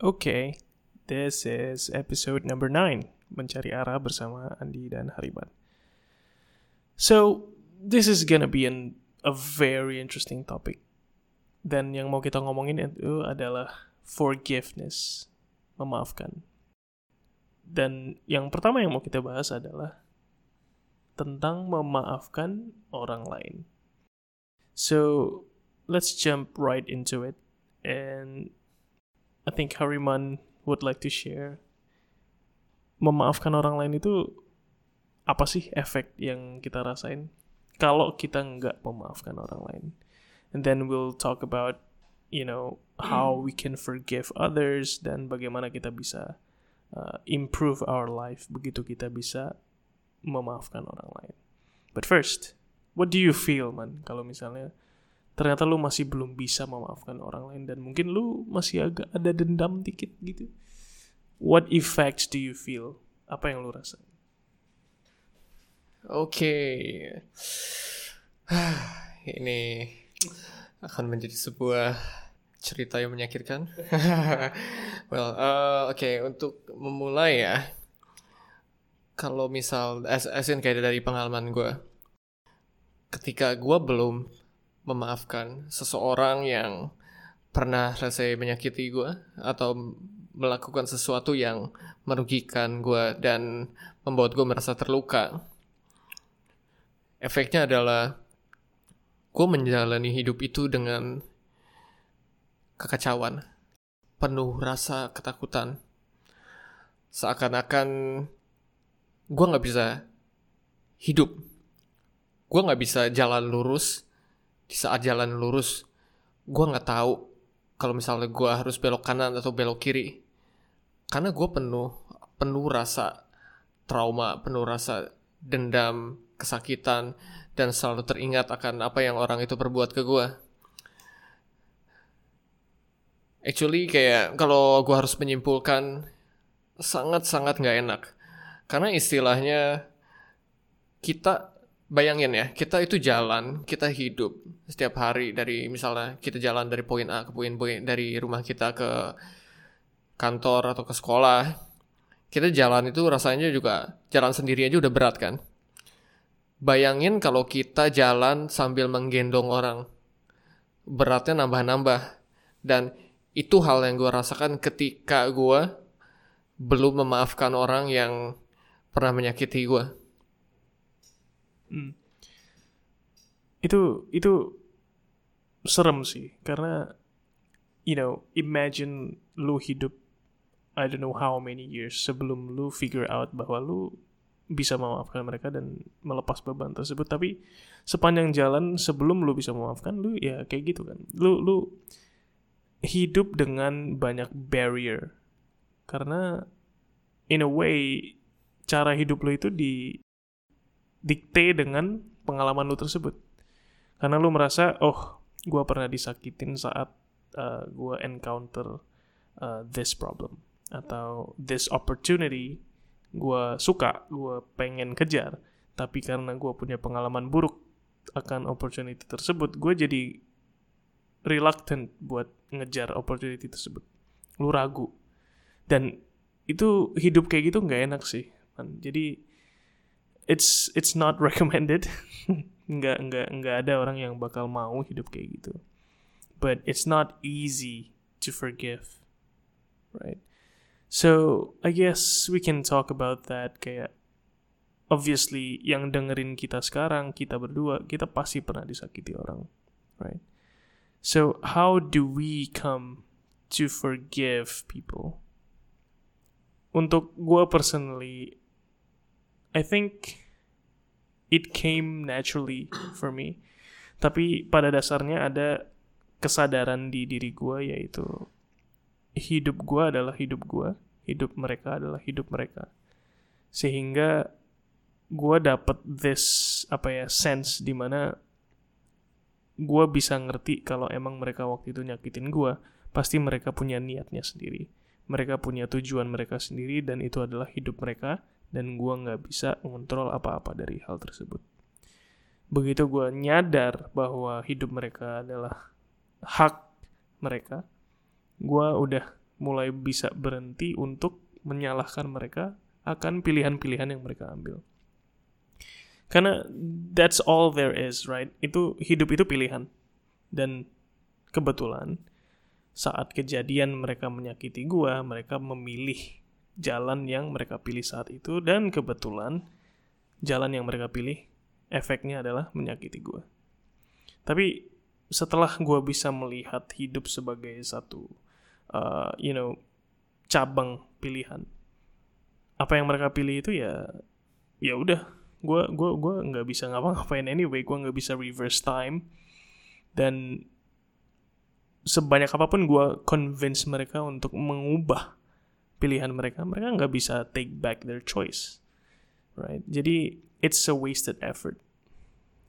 Okay, this is episode number 9, Mencari Arah bersama Andi dan Hariban. So, this is gonna be an, a very interesting topic. Dan yang mau kita ngomongin itu adalah forgiveness, memaafkan. Dan yang pertama yang mau kita bahas adalah tentang memaafkan orang lain. So, let's jump right into it. And I think Hariman would like to share. Memaafkan orang lain itu apa sih efek yang kita rasain? Kalau kita nggak memaafkan orang lain. And then we'll talk about you know how we can forgive others dan bagaimana kita bisa uh, improve our life begitu kita bisa memaafkan orang lain. But first what do you feel man kalau misalnya ternyata lu masih belum bisa memaafkan orang lain dan mungkin lu masih agak ada dendam dikit gitu. What effects do you feel? Apa yang lu rasa? Oke. Ini akan menjadi sebuah cerita yang menyakitkan. well, uh, oke okay, untuk memulai ya. Kalau misal as, as in kayak dari pengalaman gue. Ketika gue belum memaafkan seseorang yang pernah rasanya menyakiti gue atau melakukan sesuatu yang merugikan gue dan membuat gue merasa terluka. Efeknya adalah gue menjalani hidup itu dengan kekacauan, penuh rasa ketakutan. Seakan-akan gue gak bisa hidup. Gue gak bisa jalan lurus di saat jalan lurus gue nggak tahu kalau misalnya gue harus belok kanan atau belok kiri. Karena gue penuh penuh rasa trauma penuh rasa dendam kesakitan dan selalu teringat akan apa yang orang itu perbuat ke gue actually kayak kalau gue harus menyimpulkan sangat sangat nggak enak. Karena istilahnya kita bayangin ya, kita itu jalan, kita hidup setiap hari dari misalnya kita jalan dari poin A ke poin B dari rumah kita ke kantor atau ke sekolah. Kita jalan itu rasanya juga jalan sendiri aja udah berat kan. Bayangin kalau kita jalan sambil menggendong orang. Beratnya nambah-nambah. Dan itu hal yang gue rasakan ketika gue belum memaafkan orang yang pernah menyakiti gue Hmm. Itu itu serem sih karena you know imagine lu hidup I don't know how many years sebelum lu figure out bahwa lu bisa memaafkan mereka dan melepas beban tersebut. Tapi sepanjang jalan sebelum lu bisa memaafkan lu ya kayak gitu kan. Lu lu hidup dengan banyak barrier. Karena in a way cara hidup lu itu di dikte dengan pengalaman lu tersebut. Karena lu merasa, oh, gue pernah disakitin saat uh, gue encounter uh, this problem atau this opportunity gue suka, gue pengen kejar, tapi karena gue punya pengalaman buruk akan opportunity tersebut, gue jadi reluctant buat ngejar opportunity tersebut. Lu ragu. Dan itu hidup kayak gitu nggak enak sih. Jadi it's it's not recommended. Nggak nggak nggak ada orang yang bakal mau hidup kayak gitu. But it's not easy to forgive right? So I guess we can talk about that kayak obviously yang dengerin kita sekarang kita berdua kita pasti pernah disakiti orang right? So how do we come to forgive people? Untuk gue personally I think it came naturally for me. Tapi pada dasarnya ada kesadaran di diri gue yaitu hidup gue adalah hidup gue, hidup mereka adalah hidup mereka. Sehingga gue dapet this apa ya sense di mana gue bisa ngerti kalau emang mereka waktu itu nyakitin gue, pasti mereka punya niatnya sendiri. Mereka punya tujuan mereka sendiri dan itu adalah hidup mereka dan gue nggak bisa mengontrol apa-apa dari hal tersebut. Begitu gue nyadar bahwa hidup mereka adalah hak mereka, gue udah mulai bisa berhenti untuk menyalahkan mereka akan pilihan-pilihan yang mereka ambil. Karena that's all there is, right? Itu hidup itu pilihan. Dan kebetulan saat kejadian mereka menyakiti gua, mereka memilih jalan yang mereka pilih saat itu. Dan kebetulan jalan yang mereka pilih efeknya adalah menyakiti gua. Tapi setelah gua bisa melihat hidup sebagai satu uh, you know cabang pilihan apa yang mereka pilih itu ya ya udah. Gue gue gue nggak bisa ngapa-ngapain anyway. Gue nggak bisa reverse time. Dan sebanyak apa pun gue convince mereka untuk mengubah pilihan mereka mereka nggak bisa take back their choice right? Jadi it's a wasted effort.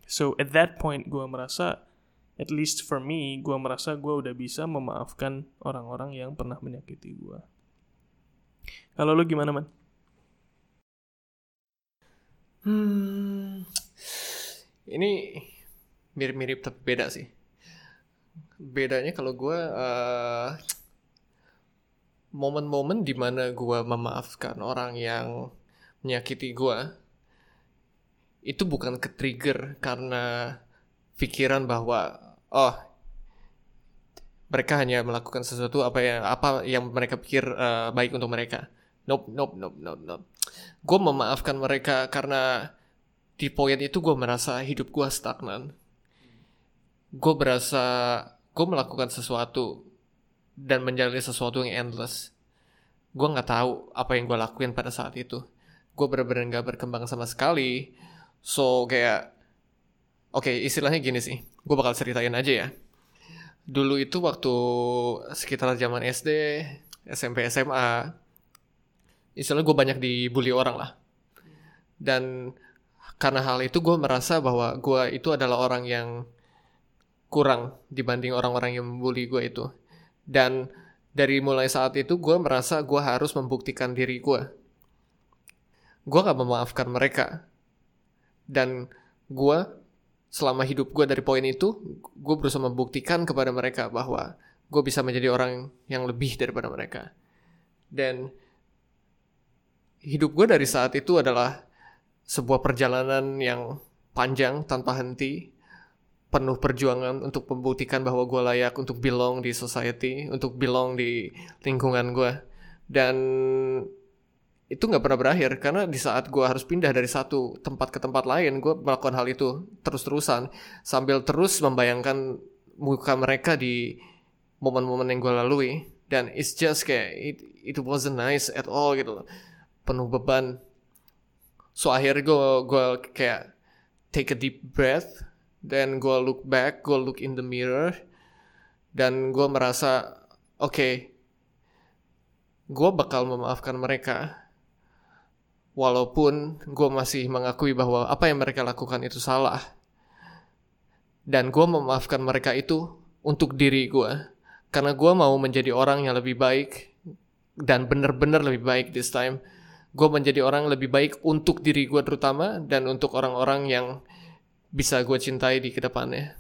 So at that point gue merasa at least for me gue merasa gue udah bisa memaafkan orang-orang yang pernah menyakiti gue kalau lu gimana man? Hmm, ini mirip-mirip tapi beda sih. Bedanya kalau gue uh, momen-momen di mana gue memaafkan orang yang menyakiti gue itu bukan ke trigger karena pikiran bahwa oh mereka hanya melakukan sesuatu apa yang apa yang mereka pikir uh, baik untuk mereka. Nope, nope, nope, nope, nope gue memaafkan mereka karena di poin itu gue merasa hidup gue stagnan. Gue berasa gue melakukan sesuatu dan menjalani sesuatu yang endless. Gue nggak tahu apa yang gue lakuin pada saat itu. Gue benar-benar nggak berkembang sama sekali. So kayak, oke okay, istilahnya gini sih. Gue bakal ceritain aja ya. Dulu itu waktu sekitar zaman SD, SMP, SMA, istilahnya gue banyak dibully orang lah dan karena hal itu gue merasa bahwa gue itu adalah orang yang kurang dibanding orang-orang yang membuli gue itu dan dari mulai saat itu gue merasa gue harus membuktikan diri gue gue gak memaafkan mereka. Dan gue selama hidup gue dari poin itu gue berusaha membuktikan kepada mereka bahwa gue bisa menjadi orang yang lebih daripada mereka. Dan hidup gue dari saat itu adalah sebuah perjalanan yang panjang tanpa henti, penuh perjuangan untuk membuktikan bahwa gue layak untuk belong di society, untuk belong di lingkungan gue. Dan itu nggak pernah berakhir karena di saat gue harus pindah dari satu tempat ke tempat lain, gue melakukan hal itu terus-terusan sambil terus membayangkan muka mereka di momen-momen yang gue lalui. Dan it's just kayak it, it wasn't nice at all gitu loh penuh beban so akhirnya gue gue kayak take a deep breath dan gue look back gue look in the mirror dan gue merasa oke okay, gue bakal memaafkan mereka walaupun gue masih mengakui bahwa apa yang mereka lakukan itu salah. Dan gue memaafkan mereka itu untuk diri gue karena gue mau menjadi orang yang lebih baik dan benar-benar lebih baik this time. Gue menjadi orang lebih baik untuk diri gue terutama dan untuk orang-orang yang bisa gue cintai di ke depannya.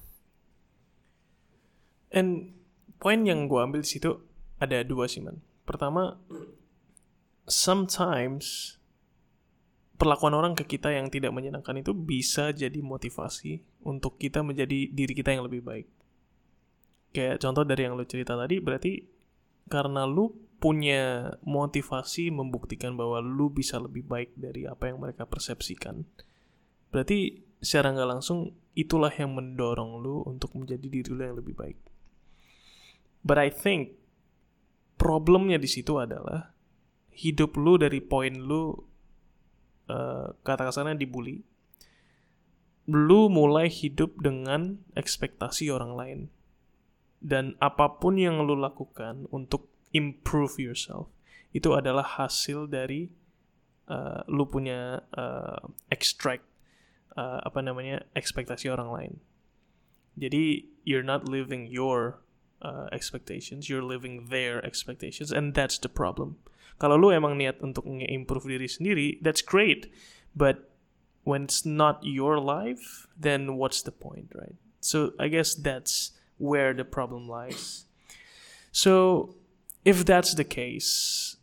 And poin yang gue ambil situ ada dua sih man. Pertama, sometimes perlakuan orang ke kita yang tidak menyenangkan itu bisa jadi motivasi untuk kita menjadi diri kita yang lebih baik. Kayak contoh dari yang lu cerita tadi, berarti karena lu punya motivasi membuktikan bahwa lu bisa lebih baik dari apa yang mereka persepsikan. Berarti secara nggak langsung itulah yang mendorong lu untuk menjadi diri lu yang lebih baik. But I think problemnya di situ adalah hidup lu dari poin lu uh, kata kasarnya dibully. Lu mulai hidup dengan ekspektasi orang lain. Dan apa pun yang lu lakukan untuk improve yourself itu adalah hasil dari uh, lu punya uh, extract uh, apa namanya ekspektasi orang lain. Jadi you're not living your uh, expectations, you're living their expectations, and that's the problem. Kalau lu emang niat untuk nge-improve diri sendiri, that's great. But when it's not your life, then what's the point, right? So I guess that's where the problem lies. So if that's the case,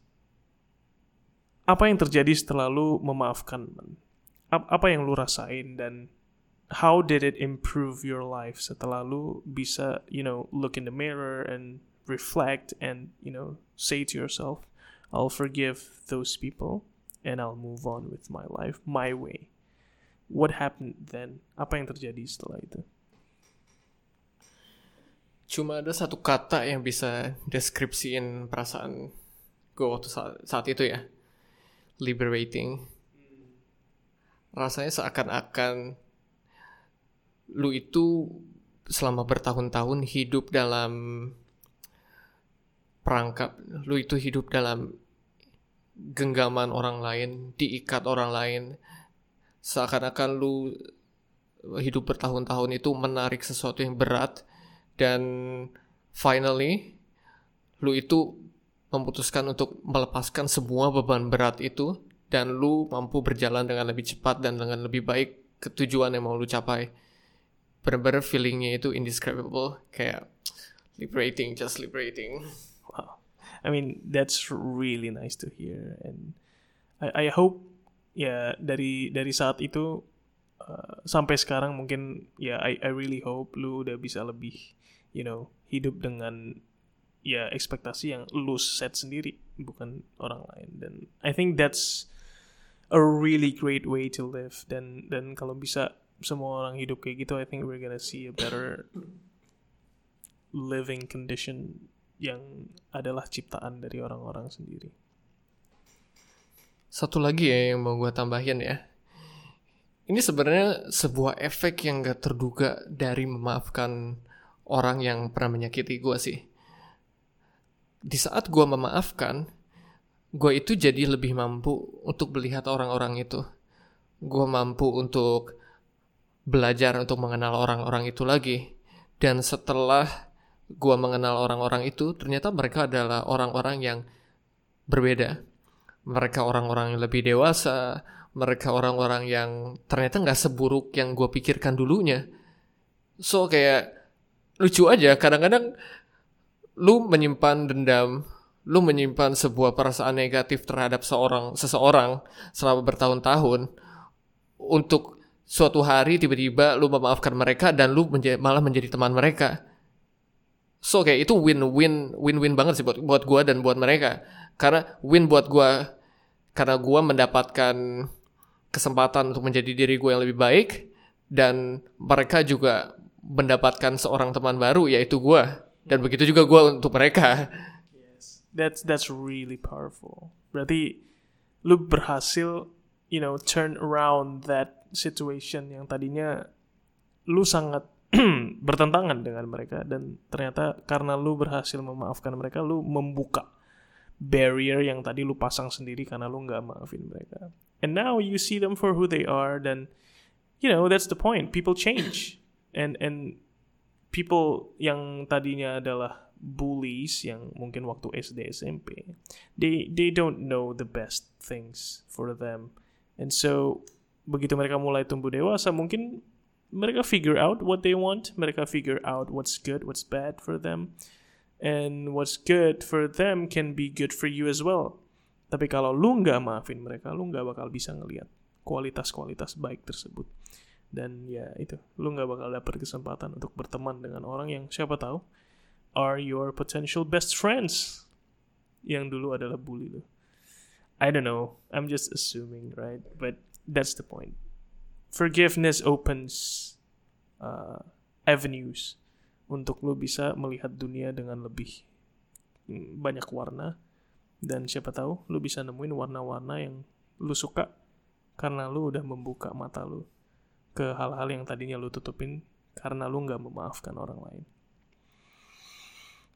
apa yang terjadi setelah lu memaafkan? Man? Ap- Apa yang lu rasain dan how did it improve your life setelah lu bisa, you know, look in the mirror and reflect and, you know, say to yourself, I'll forgive those people and I'll move on with my life my way. What happened then? Apa yang terjadi setelah itu? Cuma ada satu kata yang bisa deskripsiin perasaan gue waktu saat, saat itu ya. Liberating. Rasanya seakan-akan lu itu selama bertahun-tahun hidup dalam perangkap. Lu itu hidup dalam genggaman orang lain, diikat orang lain. Seakan-akan lu hidup bertahun-tahun itu menarik sesuatu yang berat dan finally lu itu memutuskan untuk melepaskan semua beban berat itu dan lu mampu berjalan dengan lebih cepat dan dengan lebih baik ke tujuan yang mau lu capai. Bener-bener feelingnya itu indescribable kayak liberating just liberating. Wow. I mean, that's really nice to hear and I, I hope ya dari dari saat itu uh, sampai sekarang mungkin ya I I really hope lu udah bisa lebih you know hidup dengan ya ekspektasi yang lu set sendiri bukan orang lain. Dan I think that's a really great way to live dan dan kalau bisa semua orang hidup kayak gitu I think we're gonna see a better living condition yang adalah ciptaan dari orang-orang sendiri. Satu lagi ya yang mau gue tambahin ya. Ini sebenarnya sebuah efek yang gak terduga dari memaafkan orang yang pernah menyakiti gue sih. Di saat gue memaafkan, gue itu jadi lebih mampu untuk melihat orang-orang itu. Gue mampu untuk belajar untuk mengenal orang-orang itu lagi. Dan setelah gue mengenal orang-orang itu, ternyata mereka adalah orang-orang yang berbeda mereka orang-orang yang lebih dewasa, mereka orang-orang yang ternyata nggak seburuk yang gue pikirkan dulunya. So kayak lucu aja, kadang-kadang lu menyimpan dendam, lu menyimpan sebuah perasaan negatif terhadap seorang seseorang selama bertahun-tahun untuk suatu hari tiba-tiba lu memaafkan mereka dan lu menja malah menjadi teman mereka. So kayak itu win-win win-win banget sih buat buat gua dan buat mereka. Karena win buat gua karena gua mendapatkan kesempatan untuk menjadi diri gue yang lebih baik dan mereka juga mendapatkan seorang teman baru yaitu gua dan begitu juga gua untuk mereka. That's that's really powerful. Berarti lu berhasil, you know, turn around that situation yang tadinya lu sangat bertentangan dengan mereka dan ternyata karena lu berhasil memaafkan mereka, lu membuka barrier yang tadi lu pasang sendiri karena lu nggak maafin mereka. And now you see them for who they are dan you know that's the point. People change and and people yang tadinya adalah bullies yang mungkin waktu SD SMP they they don't know the best things for them. And so begitu mereka mulai tumbuh dewasa mungkin mereka figure out what they want mereka figure out what's good what's bad for them. And what's good for them can be good for you as well. Tapi kalau lu nggak maafin mereka lu nggak bakal bisa ngelihat kualitas-kualitas baik tersebut. Dan ya itu lu nggak bakal dapet kesempatan untuk berteman dengan orang yang siapa tahu are your potential best friends. Yang dulu adalah bully lu. I don't know. I'm just assuming right? But that's the point. Forgiveness opens uh, avenues untuk lu bisa melihat dunia dengan lebih mm, banyak warna. Dan siapa tahu lu bisa nemuin warna-warna yang lu suka karena lu udah membuka mata lu ke hal-hal yang tadinya lu tutupin karena lu nggak memaafkan orang lain.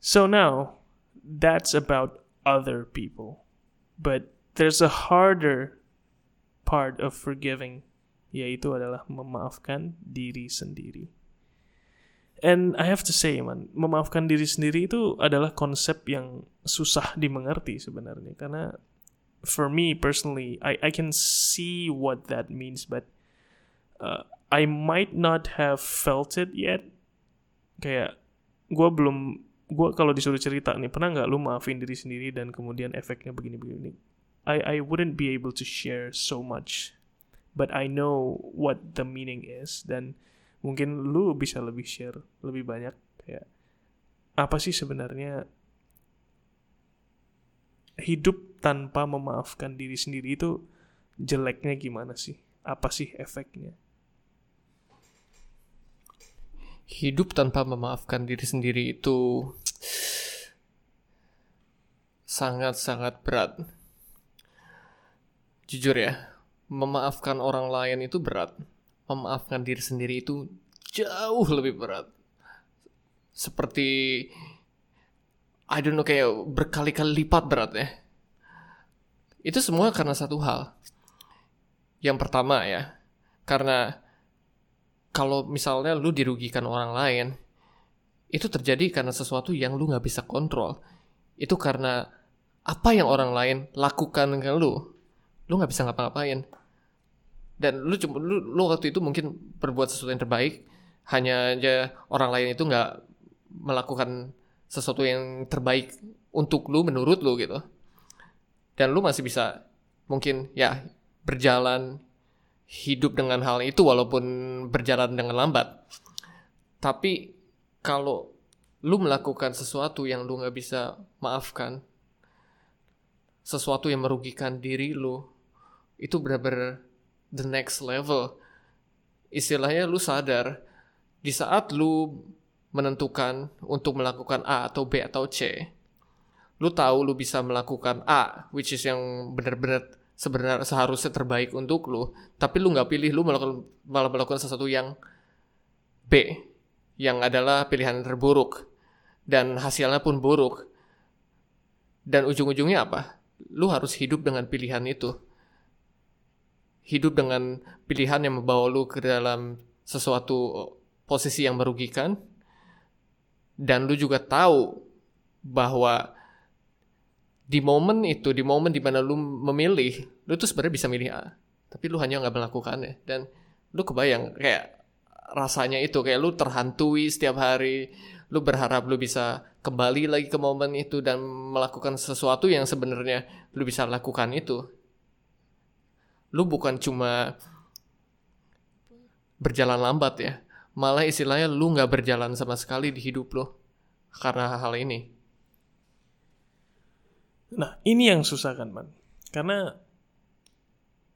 So now that's about other people, but there's a harder part of forgiving, yaitu adalah memaafkan diri sendiri. And I have to say, man, memaafkan diri sendiri itu adalah konsep yang susah dimengerti sebenarnya karena for me personally, I I can see what that means, but uh, I might not have felt it yet. Kayak gue belum gue kalau disuruh cerita nih pernah nggak lu maafin diri sendiri dan kemudian efeknya begini-begini? I I wouldn't be able to share so much but I know what the meaning is dan mungkin lu bisa lebih share lebih banyak kayak apa sih sebenarnya hidup tanpa memaafkan diri sendiri itu jeleknya gimana sih? Apa sih efeknya hidup tanpa memaafkan diri sendiri itu sangat-sangat berat. Jujur ya, memaafkan orang lain itu berat. Memaafkan diri sendiri itu jauh lebih berat. Seperti I don't know kayak berkali-kali lipat berat ya. Itu semua karena satu hal. Yang pertama ya, karena kalau misalnya lu dirugikan orang lain, itu terjadi karena sesuatu yang lu nggak bisa kontrol. Itu karena apa yang orang lain lakukan ke lu, lu nggak bisa ngapa-ngapain. Dan lu cuma lu, lu waktu itu mungkin berbuat sesuatu yang terbaik, hanya aja orang lain itu nggak melakukan sesuatu yang terbaik untuk lu menurut lu gitu. Dan lu masih bisa mungkin ya berjalan hidup dengan hal itu walaupun berjalan dengan lambat. Tapi kalau lu melakukan sesuatu yang lu nggak bisa maafkan, sesuatu yang merugikan diri lu, itu benar-benar the next level. Istilahnya lu sadar di saat lu menentukan untuk melakukan A atau B atau C, lu tahu lu bisa melakukan A, which is yang benar-benar sebenarnya seharusnya terbaik untuk lu tapi lu nggak pilih lu melakukan malah melakukan sesuatu yang B yang adalah pilihan terburuk dan hasilnya pun buruk. Dan ujung-ujungnya apa? Lu harus hidup dengan pilihan itu. Hidup dengan pilihan yang membawa lu ke dalam sesuatu posisi yang merugikan. Dan lu juga tahu bahwa di momen itu, di momen di mana lu memilih, lu tuh sebenarnya bisa milih A, tapi lu hanya nggak melakukannya. Dan lu kebayang kayak rasanya itu kayak lu terhantui setiap hari, lu berharap lu bisa kembali lagi ke momen itu dan melakukan sesuatu yang sebenarnya lu bisa lakukan itu. Lu bukan cuma berjalan lambat ya, malah istilahnya lu nggak berjalan sama sekali di hidup lu karena hal ini. Nah, ini yang susah kan, Man. Karena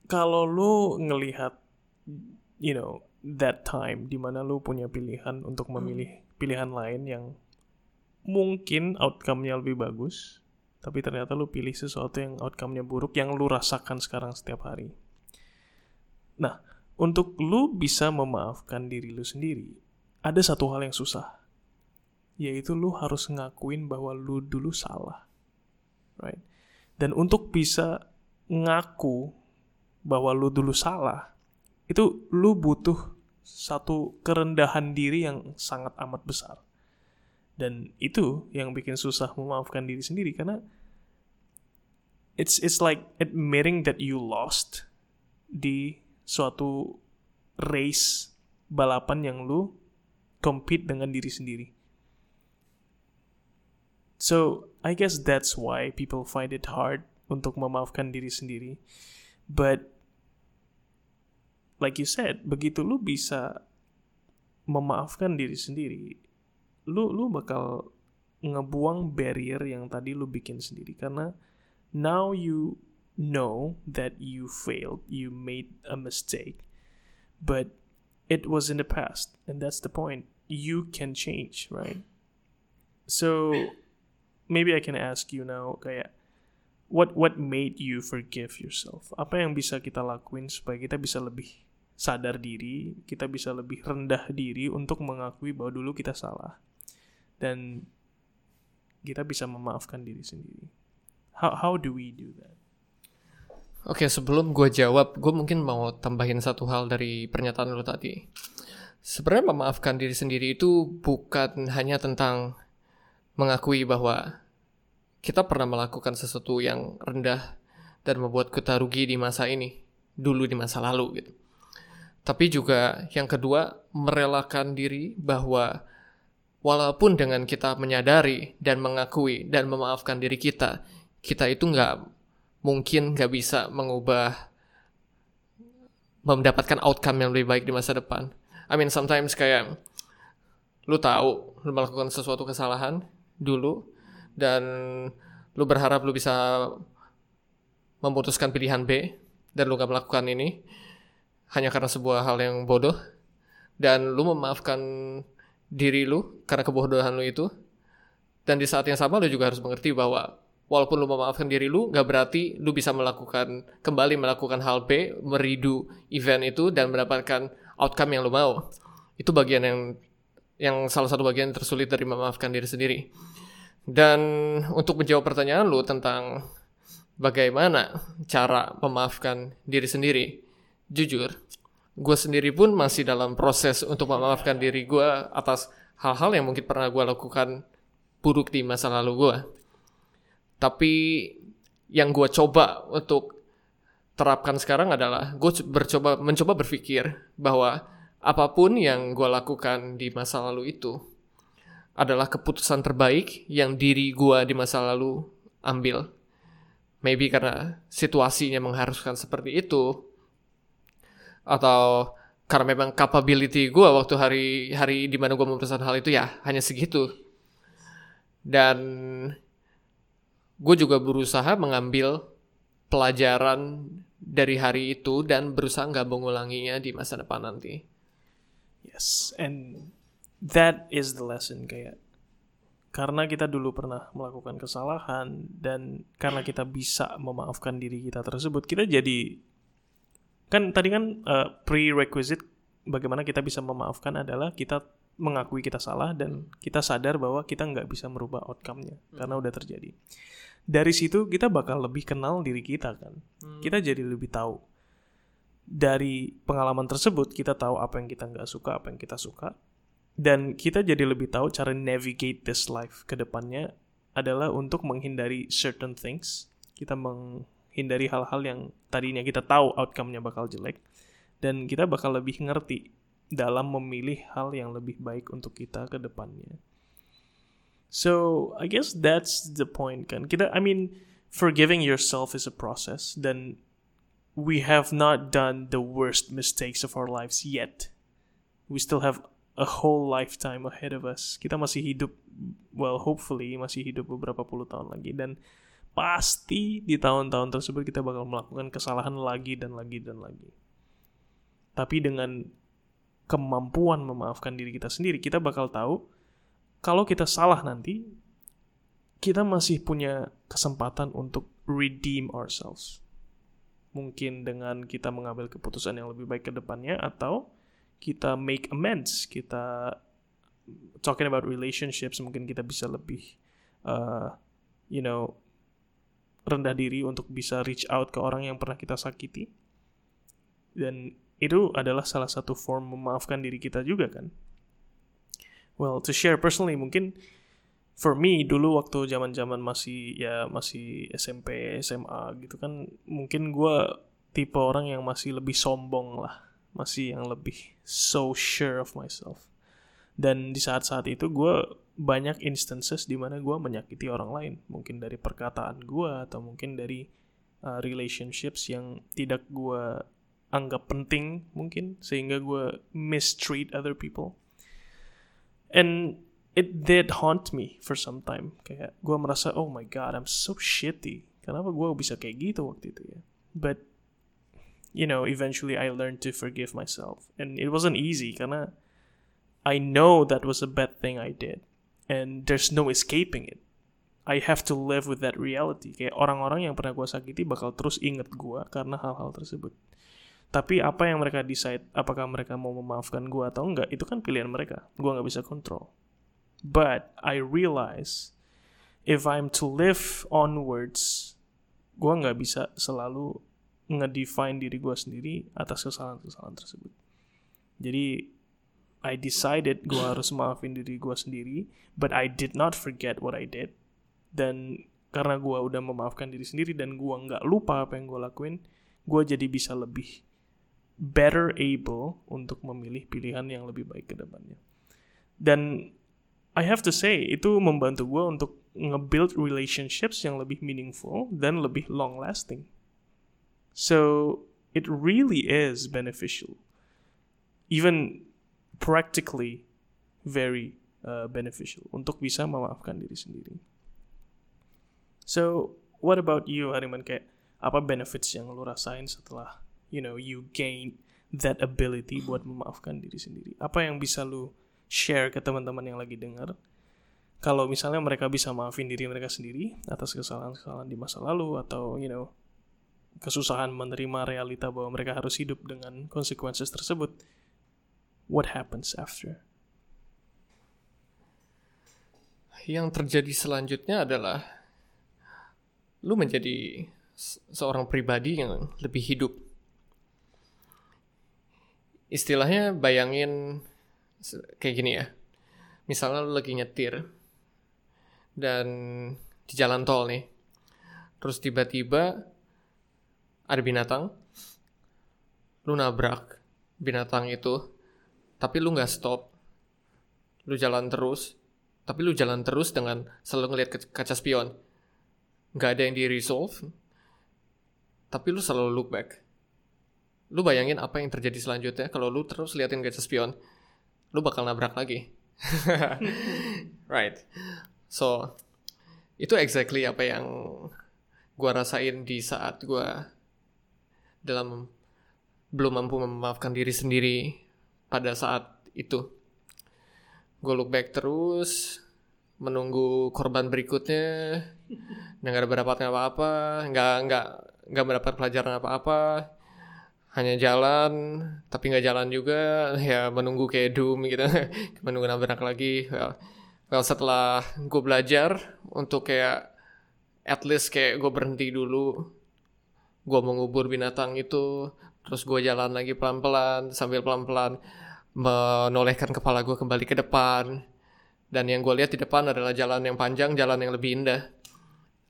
kalau lu ngelihat you know, that time di mana lu punya pilihan untuk memilih pilihan lain yang mungkin outcome-nya lebih bagus, tapi ternyata lu pilih sesuatu yang outcome-nya buruk yang lu rasakan sekarang setiap hari. Nah, untuk lu bisa memaafkan diri lu sendiri, ada satu hal yang susah. Yaitu lu harus ngakuin bahwa lu dulu salah right? Dan untuk bisa ngaku bahwa lu dulu salah, itu lu butuh satu kerendahan diri yang sangat amat besar. Dan itu yang bikin susah memaafkan diri sendiri karena it's it's like admitting that you lost di suatu race balapan yang lu compete dengan diri sendiri. So I guess that's why people find it hard untuk memaafkan diri sendiri. But like you said, begitu lu bisa memaafkan diri sendiri, lu lu bakal ngebuang barrier yang tadi lu bikin sendiri karena now you know that you failed, you made a mistake. But it was in the past and that's the point. You can change, right? So maybe I can ask you now kayak what what made you forgive yourself? Apa yang bisa kita lakuin supaya kita bisa lebih sadar diri, kita bisa lebih rendah diri untuk mengakui bahwa dulu kita salah dan kita bisa memaafkan diri sendiri. How how do we do that? Oke, okay, sebelum gue jawab, gue mungkin mau tambahin satu hal dari pernyataan lo tadi. Sebenarnya memaafkan diri sendiri itu bukan hanya tentang mengakui bahwa kita pernah melakukan sesuatu yang rendah dan membuat kita rugi di masa ini, dulu di masa lalu gitu. Tapi juga yang kedua, merelakan diri bahwa walaupun dengan kita menyadari dan mengakui dan memaafkan diri kita, kita itu nggak mungkin nggak bisa mengubah mendapatkan outcome yang lebih baik di masa depan. I mean sometimes kayak lu tahu lu melakukan sesuatu kesalahan dulu dan lu berharap lu bisa memutuskan pilihan B dan lu gak melakukan ini hanya karena sebuah hal yang bodoh dan lu memaafkan diri lu karena kebodohan lu itu dan di saat yang sama lu juga harus mengerti bahwa walaupun lu memaafkan diri lu gak berarti lu bisa melakukan kembali melakukan hal B meridu event itu dan mendapatkan outcome yang lu mau. Itu bagian yang yang salah satu bagian tersulit dari memaafkan diri sendiri. Dan untuk menjawab pertanyaan lu tentang bagaimana cara memaafkan diri sendiri jujur gue sendiri pun masih dalam proses untuk memaafkan diri gue atas hal-hal yang mungkin pernah gue lakukan buruk di masa lalu gue tapi yang gue coba untuk terapkan sekarang adalah gue bercoba mencoba berpikir bahwa apa pun yang gue lakukan di masa lalu itu adalah keputusan terbaik yang diri gue di masa lalu ambil. Maybe karena situasinya mengharuskan seperti itu, atau karena memang capability gue waktu hari hari di mana gue memutuskan hal itu ya hanya segitu. Dan gue juga berusaha mengambil pelajaran dari hari itu dan berusaha nggak mengulanginya di masa depan nanti. Yes, and that is the lesson kayak karena kita dulu pernah melakukan kesalahan dan karena kita bisa memaafkan diri kita tersebut, kita jadi kan tadi kan uh, prerequisite bagaimana kita bisa memaafkan adalah kita mengakui kita salah dan kita sadar bahwa kita nggak bisa merubah outcome-nya hmm. karena udah terjadi dari situ kita bakal lebih kenal diri kita kan. Hmm. Kita jadi lebih tahu. Dari pengalaman tersebut kita tahu apa yang kita nggak suka, apa yang kita suka. Dan kita jadi lebih tahu cara navigate this life ke depannya adalah untuk menghindari certain things. Kita menghindari hal-hal yang tadinya kita tahu outcome-nya bakal jelek. Dan kita bakal lebih ngerti dalam memilih hal yang lebih baik untuk kita ke depannya. So I guess that's the point kan. Kita I mean forgiving yourself is a process dan we have not done the worst mistakes of our lives yet. We still have a whole lifetime ahead of us. Kita masih hidup well hopefully masih hidup beberapa puluh tahun lagi dan pasti di tahun-tahun tersebut kita bakal melakukan kesalahan lagi dan lagi dan lagi. Tapi dengan kemampuan memaafkan diri kita sendiri, kita bakal tahu kalau kita salah nanti, kita masih punya kesempatan untuk redeem ourselves. Mungkin dengan kita mengambil keputusan yang lebih baik ke depannya atau kita make amends, kita talking about relationships mungkin kita bisa lebih uh, you know rendah diri untuk bisa reach out ke orang yang pernah kita sakiti. Dan itu adalah salah satu form memaafkan diri kita juga kan well to share personally mungkin for me dulu waktu zaman zaman masih ya masih SMP SMA gitu kan mungkin gue tipe orang yang masih lebih sombong lah. Masih yang lebih so sure of myself. Dan di saat-saat itu gue banyak instances di mana gue menyakiti orang lain. Mungkin dari perkataan gue atau mungkin dari uh, relationships yang tidak gue anggap penting mungkin sehingga gue mistreat other people. And it did haunt me for some time. Kayak gue merasa oh my god I'm so shitty. Kenapa gue bisa kayak gitu waktu itu ya? But you know eventually I learned to forgive myself. And it wasn't easy karena I know that was a bad thing I did. And there's no escaping it. I have to live with that reality. Kayak orang-orang yang pernah gue sakiti bakal terus inget gue karena hal-hal tersebut. Tapi apa yang mereka decide, apakah mereka mau memaafkan gue atau enggak, itu kan pilihan mereka. Gue nggak bisa kontrol. But I realize if I'm to live onwards, gue nggak bisa selalu ngedefine diri gue sendiri atas kesalahan-kesalahan tersebut. Jadi I decided gue harus maafin diri gue sendiri, but I did not forget what I did. Dan karena gue udah memaafkan diri sendiri dan gue nggak lupa apa yang gue lakuin, gue jadi bisa lebih better able untuk memilih pilihan yang lebih baik ke depannya. Dan I have to say itu membantu gue untuk nge-build relationships yang lebih meaningful dan lebih long lasting. So it really is beneficial, even practically very uh, beneficial untuk bisa memaafkan diri sendiri. So what about you, Hariman? Kayak apa benefits yang lo rasain setelah you know you gain that ability buat memaafkan diri sendiri? Apa yang bisa lo share ke teman-teman yang lagi dengar kalau misalnya mereka bisa maafin diri mereka sendiri atas kesalahan-kesalahan di masa lalu atau you know kesusahan menerima realita bahwa mereka harus hidup dengan konsekuensi tersebut what happens after? Yang terjadi selanjutnya adalah lu menjadi seorang pribadi yang lebih hidup. Istilahnya bayangin kayak gini ya. Misalnya lu lagi nyetir dan di jalan tol nih. Terus tiba-tiba ada binatang. Lu nabrak binatang itu. Tapi lu nggak stop. Lu jalan terus. Tapi lu jalan terus dengan selalu ngeliat kaca spion. Nggak ada yang di-resolve. Tapi lu selalu look back. Lu bayangin apa yang terjadi selanjutnya kalau lu terus liatin kaca spion lu bakal nabrak lagi. right. So, itu exactly apa yang gue rasain di saat gue dalam belum mampu memaafkan diri sendiri pada saat itu. Gue look back terus, menunggu korban berikutnya, nggak ada apa-apa, nggak nggak nggak mendapat pelajaran apa-apa, hanya jalan tapi nggak jalan juga ya menunggu kayak doom gitu. Menunggu nabrak lagi well, well setelah gue belajar untuk kayak at least kayak gue berhenti dulu. Gue mengubur binatang itu terus gue jalan lagi pelan-pelan sambil pelan-pelan menolehkan kepala gue kembali ke depan. Dan yang gue lihat di depan adalah jalan yang panjang jalan yang lebih indah.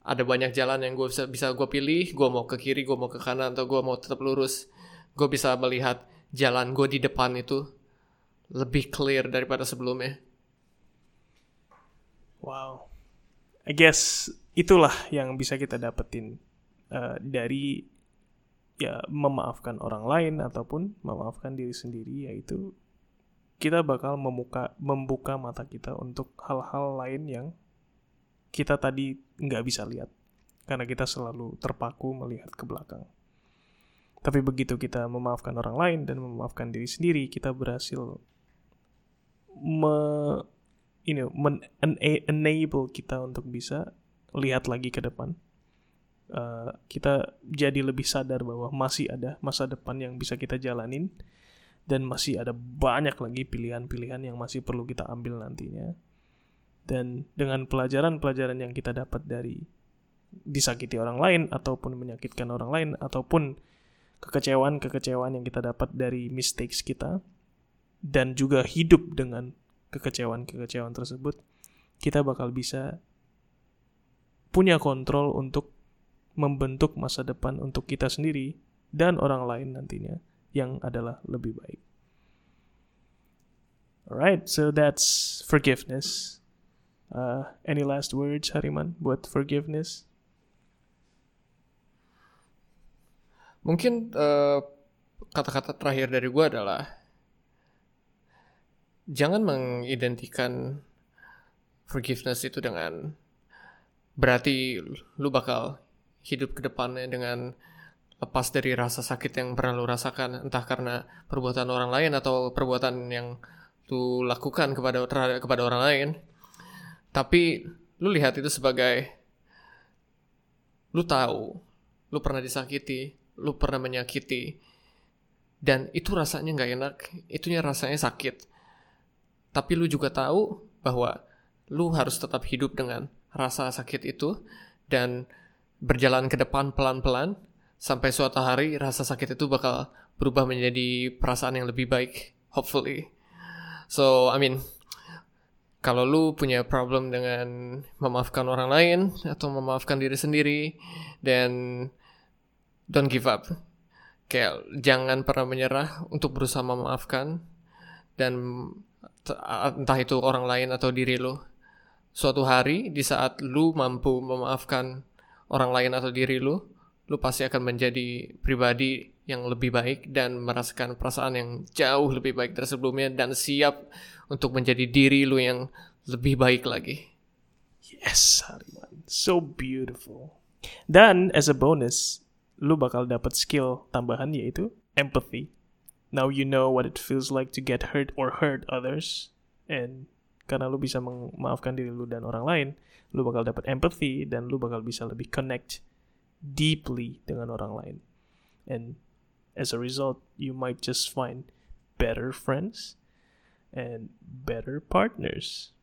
Ada banyak jalan yang gue bisa bisa gue pilih gue mau ke kiri gue mau ke kanan atau gue mau tetap lurus gue bisa melihat jalan gue di depan itu lebih clear daripada sebelumnya. Wow, I guess itulah yang bisa kita dapetin uh, dari ya memaafkan orang lain ataupun memaafkan diri sendiri yaitu kita bakal membuka membuka mata kita untuk hal-hal lain yang kita tadi nggak bisa lihat karena kita selalu terpaku melihat ke belakang. Tapi begitu kita memaafkan orang lain dan memaafkan diri sendiri, kita berhasil me, you know, men, enable kita untuk bisa lihat lagi ke depan. Uh, kita jadi lebih sadar bahwa masih ada masa depan yang bisa kita jalanin dan masih ada banyak lagi pilihan-pilihan yang masih perlu kita ambil nantinya. Dan dengan pelajaran-pelajaran yang kita dapat dari disakiti orang lain ataupun menyakitkan orang lain ataupun kekecewaan-kekecewaan yang kita dapat dari mistakes kita dan juga hidup dengan kekecewaan-kekecewaan tersebut, kita bakal bisa punya kontrol untuk membentuk masa depan untuk kita sendiri dan orang lain nantinya yang adalah lebih baik. Alright, so that's forgiveness. Uh, any last words, Hariman, buat forgiveness? Mungkin eh, kata-kata terakhir dari gue adalah jangan mengidentikan forgiveness itu dengan berarti lu bakal hidup ke depannya dengan lepas dari rasa sakit yang pernah lu rasakan entah karena perbuatan orang lain atau perbuatan yang lu lakukan kepada kepada orang lain. Tapi lu lihat itu sebagai lu tahu lu pernah disakiti lu pernah menyakiti dan itu rasanya nggak enak, itunya rasanya sakit. Tapi lu juga tahu bahwa lu harus tetap hidup dengan rasa sakit itu dan berjalan ke depan pelan-pelan sampai suatu hari rasa sakit itu bakal berubah menjadi perasaan yang lebih baik, hopefully. So, I mean, kalau lu punya problem dengan memaafkan orang lain atau memaafkan diri sendiri, dan don't give up. Kayak jangan pernah menyerah untuk berusaha memaafkan dan entah itu orang lain atau diri lu. Suatu hari di saat lu mampu memaafkan orang lain atau diri lu, lu pasti akan menjadi pribadi yang lebih baik dan merasakan perasaan yang jauh lebih baik dari sebelumnya dan siap untuk menjadi diri lu yang lebih baik lagi. Yes, Hariman. So beautiful. Dan as a bonus, lu bakal dapat skill tambahan yaitu empathy. Now you know what it feels like to get hurt or hurt others. And karena lu bisa memaafkan diri lu dan orang lain, lu bakal dapat empathy dan lu bakal bisa lebih connect deeply dengan orang lain. And as a result, you might just find better friends and better partners.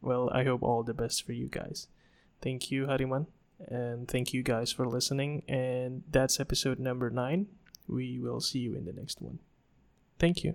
Well, I hope all the best for you guys. Thank you, Hariman. And thank you guys for listening. And that's episode number nine. We will see you in the next one. Thank you.